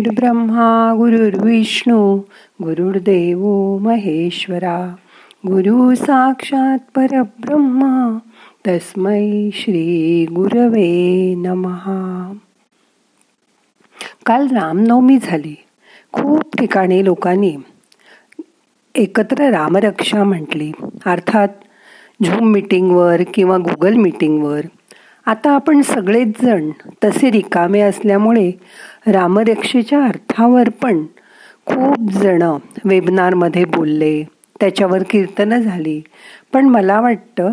ब्रह्मा गुरुर्विष्णू गुरुर्देव महेश्वरा गुरु साक्षात परब्रह्मा तस्मै श्री गुरवे नमहा काल रामनवमी झाली. खूप ठिकाणी लोकांनी एकत्र रामरक्षा म्हटली. अर्थात झूम मिटिंगवर किंवा गुगल मिटिंगवर आता आपण सगळेच जण तसे रिकामे असल्यामुळे रामरक्षेच्या अर्थावर पण खूप जण वेबनारमध्ये बोलले. त्याच्यावर कीर्तनं झाली. पण मला वाटतं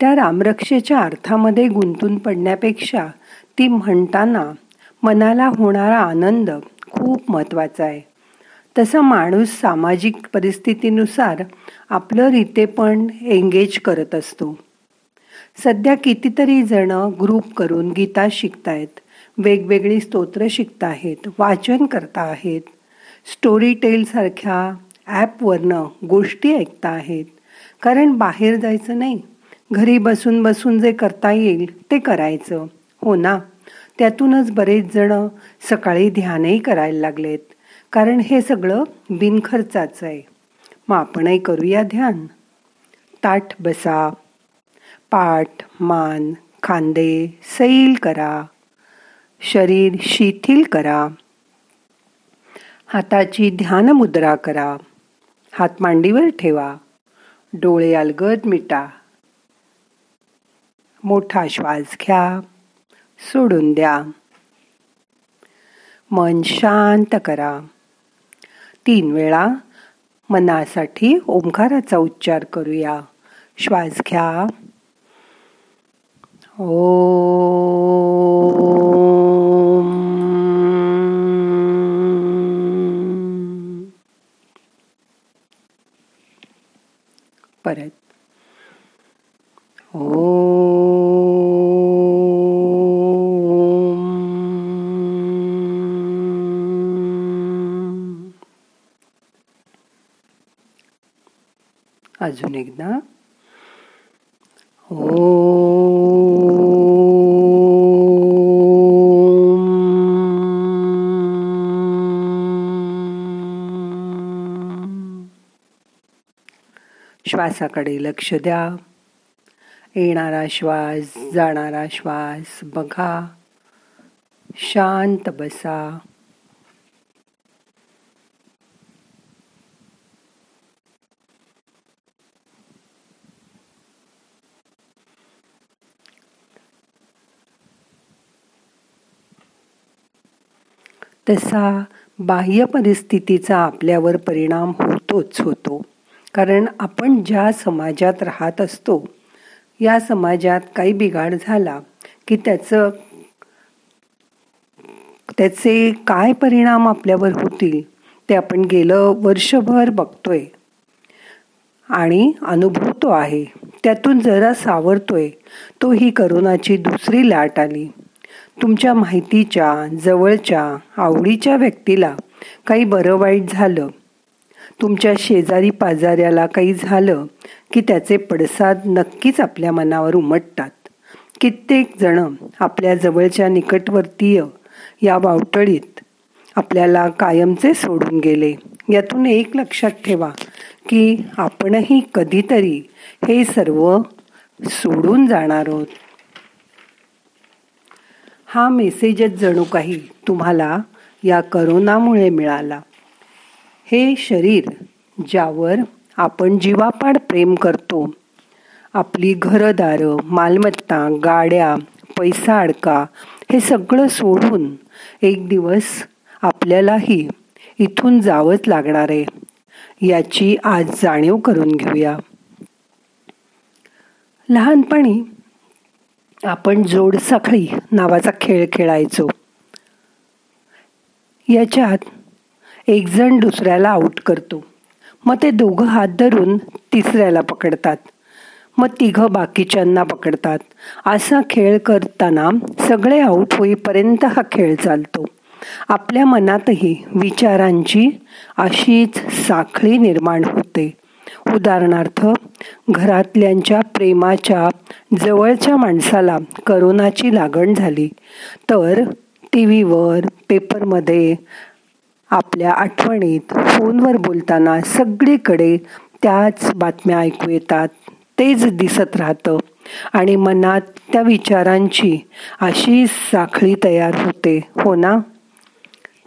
त्या रामरक्षेच्या अर्थामध्ये गुंतून पडण्यापेक्षा ती म्हणताना मनाला होणारा आनंद खूप महत्त्वाचा आहे. तसा माणूस सामाजिक परिस्थितीनुसार आपलं रितेपण एंगेज करत असतो. सध्या कितीतरी जण ग्रुप करून गीता शिकतायत वेगवेगळी स्तोत्र शिकताहेत वाचन करता आहेत स्टोरी टेलसारख्या ॲपवरनं गोष्टी ऐकता आहेत कारण बाहेर जायचं नाही. घरी बसून बसून जे करता येईल ते करायचं. हो ना? त्यातूनच बरेच जण सकाळी ध्यानही करायला लागलेत. कारण हे सगळं बिनखर्चाचं आहे. मग आपणही करूया ध्यान. ताठ बसा. पाठ मान खांदे सैल करा. शरीर शिथिल करा. हाताची ध्यान मुद्रा करा. हात मांडीवर ठेवा. डोळे अलगद मिटा. मोठा श्वास घ्या. सोडून द्या. मन शांत करा. तीन वेळा मनासाठी ओंकाराचा उच्चार करूया. श्वास घ्या. ओम. परत. ओ अजून एकदा. श्वासाकडे लक्ष द्या. येणारा श्वास जाणारा श्वास बघा. शांत बसा. तसा बाह्य परिस्थितीचा आपल्यावर परिणाम होतोच होतो. कारण आपण ज्या समाजात राहत असतो या समाजात काही बिघाड झाला की त्याचं त्याचे काय परिणाम आपल्यावर होतील ते आपण गेलं वर्षभर बघतोय. आणि अनुभवतो आहे त्यातून जरा सावरतोय तो ही करोनाची दुसरी लाट आली. तुमच्या माहितीच्या जवळच्या आवडीच्या व्यक्तीला काही बरं वाईट झालं तुमच्या शेजारी पाजाऱ्याला काही झालं की त्याचे पडसाद नक्कीच आपल्या मनावर उमटतात. कित्येक जण आपल्या जवळच्या निकटवर्तीय या वावटळीत आपल्याला कायमचे सोडून गेले. यातून एक लक्षात ठेवा की आपणही कधीतरी हे सर्व सोडून जाणार आहोत. हा मेसेजच जणू काही तुम्हाला या करोनामुळे मिळाला. हे शरीर ज्यावर आपण जीवापाड प्रेम करतो. आपली घरदारं मालमत्ता गाड्या पैसा अडका हे सगळं सोडून एक दिवस आपल्यालाही इथून जावंच लागणार आहे. याची आज जाणीव करून घेऊया. लहानपणी आपण जोडसाखळी नावाचा खेळ खेळायचो. याच्यात एक जण दुसऱ्याला आऊट करतो. मग ते दोघं हात धरून तिसऱ्याला पकडतात. मग तिघं बाकीच्यांना पकडतात. असा खेळ करताना सगळे आऊट होईपर्यंत हा खेळ चालतो. आपल्या मनातही विचारांची अशीच साखळी निर्माण होते. उदाहरणार्थ घरातल्यांच्या प्रेमाच्या जवळच्या माणसाला करोनाची लागण झाली. तर टी व्हीवर पेपरमध्ये आपल्या आठवणीत फोनवर बोलताना सगळीकडे त्याच बातम्या ऐकू येतात. तेच दिसत राहतं. आणि मनात त्या विचारांची अशी साखळी तयार होते. हो ना?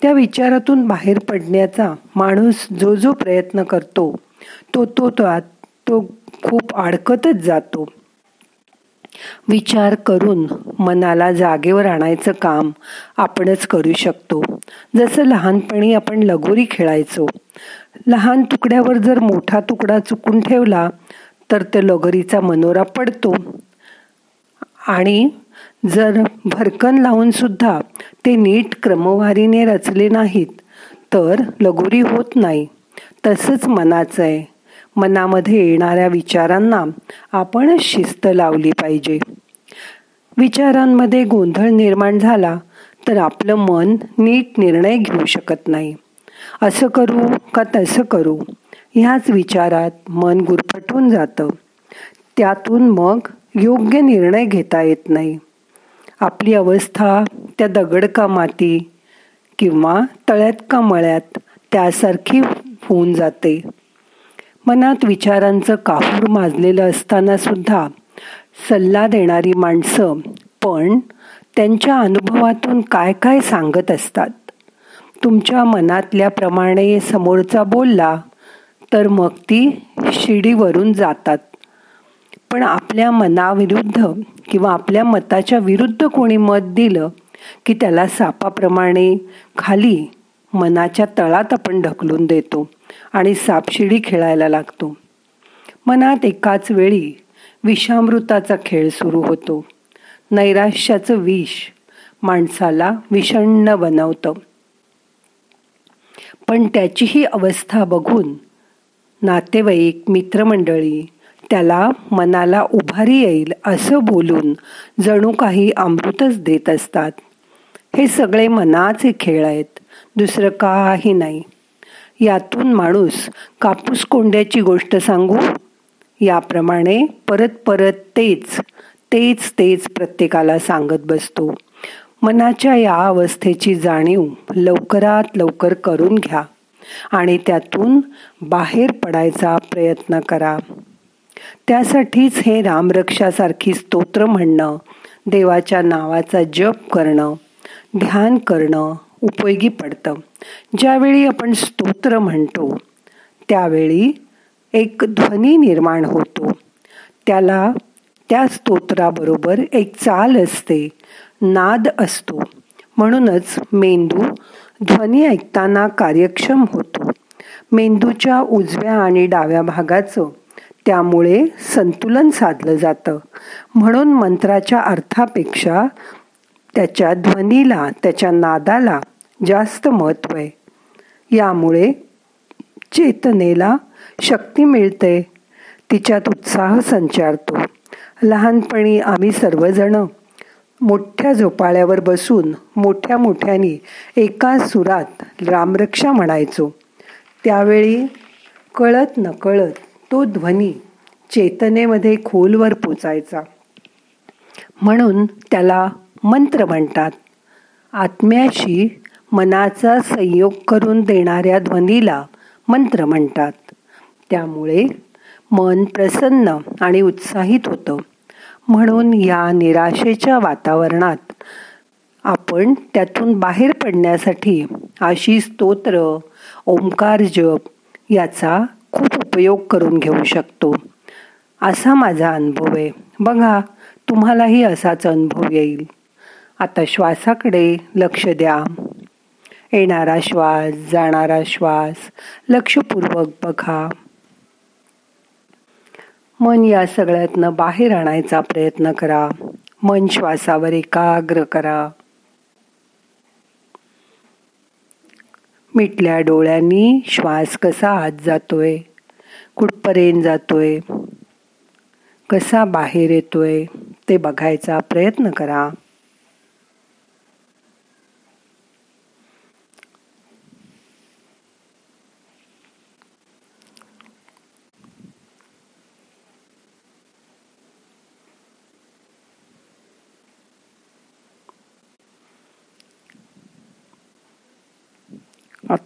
त्या विचारातून बाहेर पडण्याचा माणूस जो जो प्रयत्न करतो तो तो तो खूप अडकतच जातो. विचार करून मनाला जागेवर आणायचं काम आपणच करू शकतो. जसं लहानपणी आपण लगोरी खेळायचो. लहान तुकड्यावर जर मोठा तुकडा चुकून ठेवला तर ते लगोरीचा मनोरा पडतो. आणि जर भरकन लावून सुद्धा ते नीट क्रमवारीने रचले नाहीत तर लगोरी होत नाही. तसंच मनाचं आहे. मनामध्ये येणाऱ्या विचारांना आपणच शिस्त लावली पाहिजे. विचारांमध्ये गोंधळ निर्माण झाला तर आपलं मन नीट निर्णय घेऊ शकत नाही. असं करू का तसं करू? ह्याच विचारात मन गुरफटून जातं. त्यातून मग योग्य निर्णय घेता येत नाही. आपली अवस्था त्या दगड का माती किंवा तळ्यात का मळ्यात त्यासारखी होऊन जाते. मनात विचारांचं काहूर माजलेलं असताना सुद्धा सल्ला देणारी माणसं पण त्यांच्या अनुभवातून काय काय सांगत असतात? तुमच्या मनातल्या प्रमाणे समोरचा बोलला तर मग ती शिडीवरून जातात. पण आपल्या मनाविरुद्ध किंवा आपल्या मताच्या विरुद्ध कोणी मत दिलं की त्याला सापाप्रमाणे खाली मनाच्या तळात आपण ढकलून देतो आणि सापशिडी खेळायला लागतो. मनात एकाच वेळी विषामृताचा खेळ सुरू होतो. नैराश्याचं विष माणसाला विषण्ण बनवतं. पण त्याचीही अवस्था बघून नातेवाईक मित्रमंडळी त्याला मनाला उभारी येईल असं बोलून जणू काही अमृतच देत असतात. हे सगळे मनाचे खेळ आहेत दुसरं काही नाही. यातून माणूस कापूस कोंड्याची गोष्ट सांगू? याप्रमाणे परत परत तेच तेच तेच प्रत्येकाला सांगत बसतो. मनाच्या या अवस्थेची जाणीव लवकरात लवकर करून घ्या आणि त्यातून बाहेर पडायचा प्रयत्न करा. त्यासाठीच हे रामरक्षासारखी स्तोत्र म्हणणं देवाच्या नावाचा जप करणं ध्यान करणं उपयोगी पडतं. ज्यावेळी आपण स्तोत्र म्हणतो त्यावेळी एक ध्वनी निर्माण होतो. त्याला त्या स्तोत्राबरोबर एक चाल असते. नाद असतो. म्हणूनच मेंदू ध्वनी ऐकताना कार्यक्षम होतो. मेंदूच्या उजव्या आणि डाव्या भागाचं त्यामुळे संतुलन साधलं जातं. म्हणून मंत्राच्या अर्थापेक्षा त्याच्या ध्वनीला त्याच्या नादाला जास्त महत्त्व आहे. यामुळे चेतनेला शक्ती मिळते. तिच्यात उत्साह संचारतो. लहानपणी आम्ही सर्वजण मोठ्या झोपाळ्यावर बसून मोठ्या मोठ्याने एका सुरात रामरक्षा म्हणायचो. त्यावेळी कळत नकळत तो ध्वनी चेतनेमध्ये खोलवर पोचायचा. म्हणून त्याला मंत्र म्हणतात. आत्म्याशी मनाचा संयोग करून देणाऱ्या ध्वनीला मंत्र म्हणतात. त्यामुळे मन प्रसन्न आणि उत्साहित होतं. म्हणून या निराशेच्या वातावरणात आपण त्यातून बाहेर पडण्यासाठी अशी स्तोत्र ओंकार जप याचा खूप उपयोग करून घेऊ शकतो. असा माझा अनुभव आहे. बघा तुम्हालाही असाच अनुभव येईल. आता श्वासाकडे लक्ष द्या. येणारा श्वास जाणारा श्वास लक्षपूर्वक बघा. मन या सगळ्यातनं बाहेर आणायचा प्रयत्न करा. मन श्वासावर एकाग्र करा. मिटल्या डोळ्यांनी श्वास कसा आत जातोय? कुठपर्यंत जातोय? कसा बाहेर येतोय? ते बघायचा प्रयत्न करा.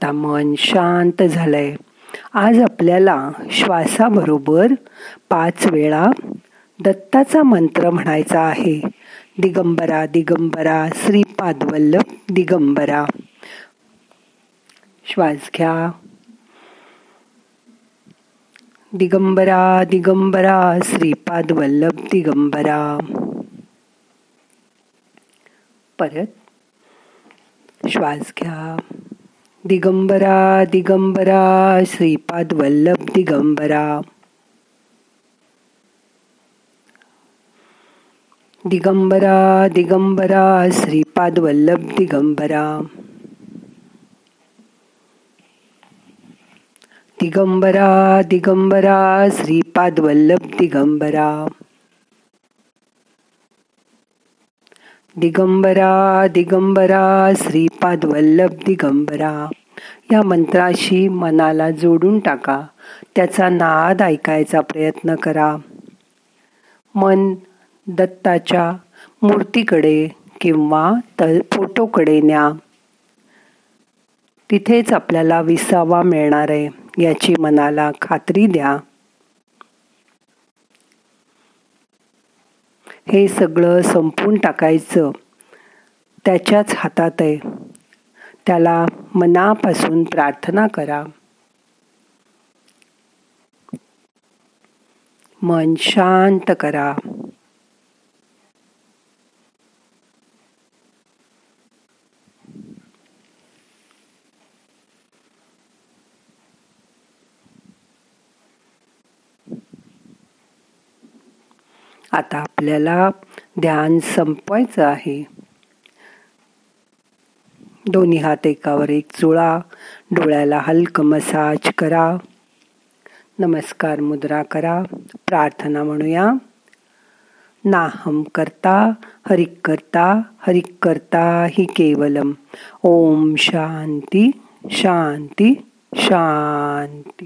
आता मन शांत झालंय. आज आपल्याला श्वासाबरोबर पाच वेळा दत्ताचा मंत्र म्हणायचा आहे. दिगंबरा दिगंबरा श्रीपाद वल्लभ दिगंबरा. श्वास घ्या. दिगंबरा दिगंबरा श्रीपाद वल्लभ दिगंबरा. परत. श्वास घ्या. दिगंबरा दिगंबरा श्रीपाद वल्लभ दिगंबरा. दिगंबरा दिगंबरा श्रीपाद वल्लभ दिगंबरा. दिगंबरा दिगंबरा श्रीपाद वल्लभ दिगंबरा. दिगंबरा दिगंबरा श्रीपाद वल्लभ दिगंबरा. या मंत्राशी मनाला जोडून टाका. त्याचा नाद ऐकायचा प्रयत्न करा. मन दत्ताच्या मूर्तीकडे किंवा त फोटोकडे न्या. तिथेच आपल्याला विसावा मिळणार आहे याची मनाला खात्री द्या. हे सगळं संपून टाकायचं. त्याच्याच हातात आहे. त्याला मनापासून प्रार्थना करा. मन शांत करा. आता आपल्याला ध्यान संपवायचं आहे. दोन्ही हात एकावर एक चुळा डोळ्याला हलक मसाज करा. नमस्कार मुद्रा करा प्रार्थना म्हणूया. नाहम करता हरिक करता हरिक करता हि केवलम. ओम शांती शांती शांती.